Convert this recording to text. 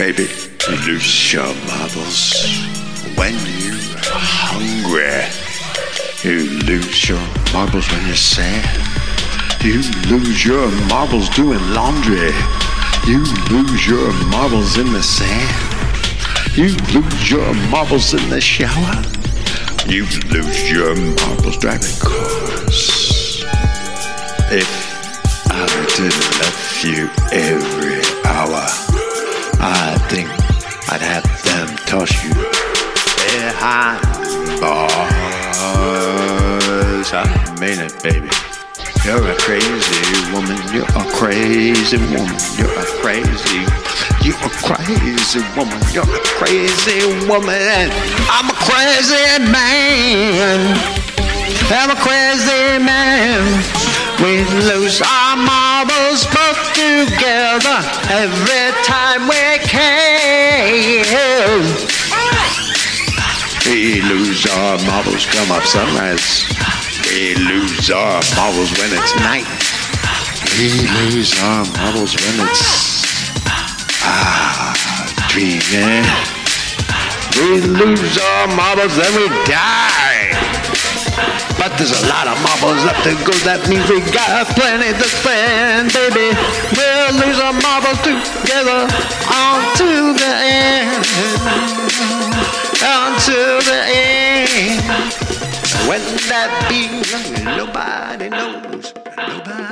baby. You lose your marbles when you're hungry. You lose your marbles when you're sad. You lose your marbles doing laundry. You lose your marbles in the sand. You lose your marbles in the shower. You lose your marbles driving cars. If I didn't love you every hour, I think I'd have them toss you behind bars. I mean it, baby. You're a crazy woman. You're a crazy woman. You're a crazy. You're a crazy woman. You're a crazy woman. I'm a crazy man. I'm a crazy man. We lose our marbles both together every time we can. We lose our marbles come up sunrise. We lose our marbles when it's night. We lose our marbles when it's ah dreaming. We lose our marbles, then we die. But there's a lot of marbles left to go. That means we got plenty to spend, baby. We'll lose our marbles together on to the end. On to the end. When that be, nobody knows. Nobody